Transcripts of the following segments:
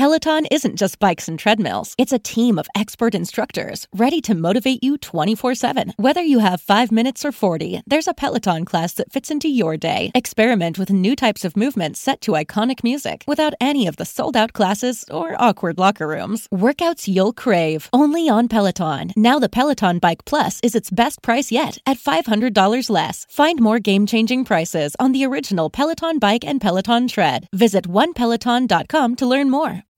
Peloton isn't just bikes and treadmills. It's a team of expert instructors ready to motivate you 24 7. Whether you have five minutes or 40, there's a Peloton class that fits into your day. Experiment with new types of movements set to iconic music without any of the sold out classes or awkward locker rooms. Workouts you'll crave. Only on Peloton. Now the Peloton Bike Plus is its best price yet at $500 less. Find more game changing prices on the original Peloton Bike and Peloton Tread. Visit onepeloton.com to learn more.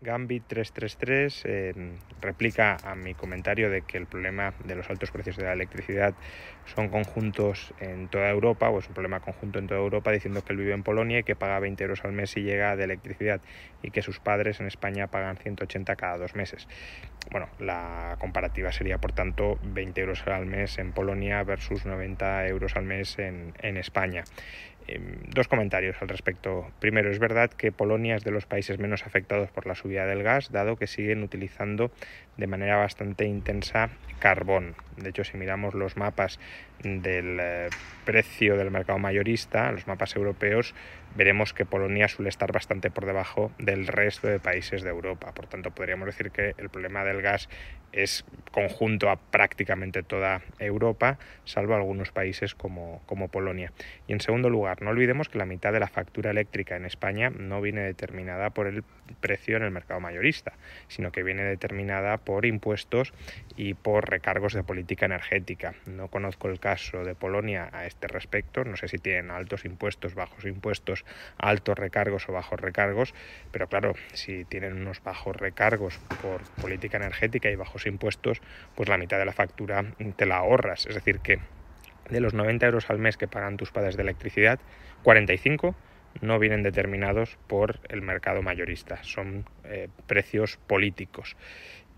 Gambit 333 eh, replica a mi comentario de que el problema de los altos precios de la electricidad son conjuntos en toda Europa, o es un problema conjunto en toda Europa, diciendo que él vive en Polonia y que paga 20 euros al mes si llega de electricidad y que sus padres en España pagan 180 cada dos meses. Bueno, la comparativa sería, por tanto, 20 euros al mes en Polonia versus 90 euros al mes en, en España. Em, dos comentarios al respecto. Primero, es verdad que Polonia es de los países menos afectados por la subida del gas, dado que siguen utilizando de manera bastante intensa carbón. De hecho, si miramos los mapas del eh, precio del mercado mayorista, los mapas europeos, veremos que Polonia suele estar bastante por debajo del resto de países de Europa. Por tanto, podríamos decir que el problema del gas es conjunto a prácticamente toda Europa, salvo algunos países como, como Polonia. Y en segundo lugar, no olvidemos que la mitad de la factura eléctrica en España no viene determinada por el precio en el mercado mayorista, sino que viene determinada por impuestos y por recargos de política energética. No conozco el caso de Polonia a este respecto, no sé si tienen altos impuestos, bajos impuestos, altos recargos o bajos recargos, pero claro, si tienen unos bajos recargos por política energética y bajos impuestos, pues la mitad de la factura te la ahorras. Es decir, que de los 90 euros al mes que pagan tus padres de electricidad, 45 no vienen determinados por el mercado mayorista, son eh, precios políticos.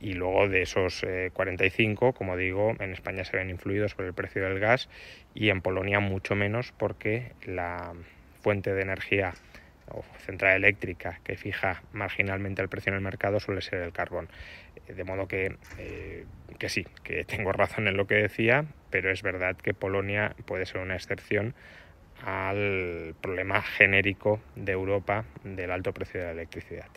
Y luego de esos 45, eh, como digo, en España se ven influidos por el precio del gas y en Polonia mucho menos porque la fuente de energía o central eléctrica que fija marginalmente el precio en el mercado suele ser el carbón. Eh, de modo que, que sí, que tengo razón en lo que decía, pero es verdad que Polonia puede ser una excepción al problema genérico de Europa del alto precio de la electricidad.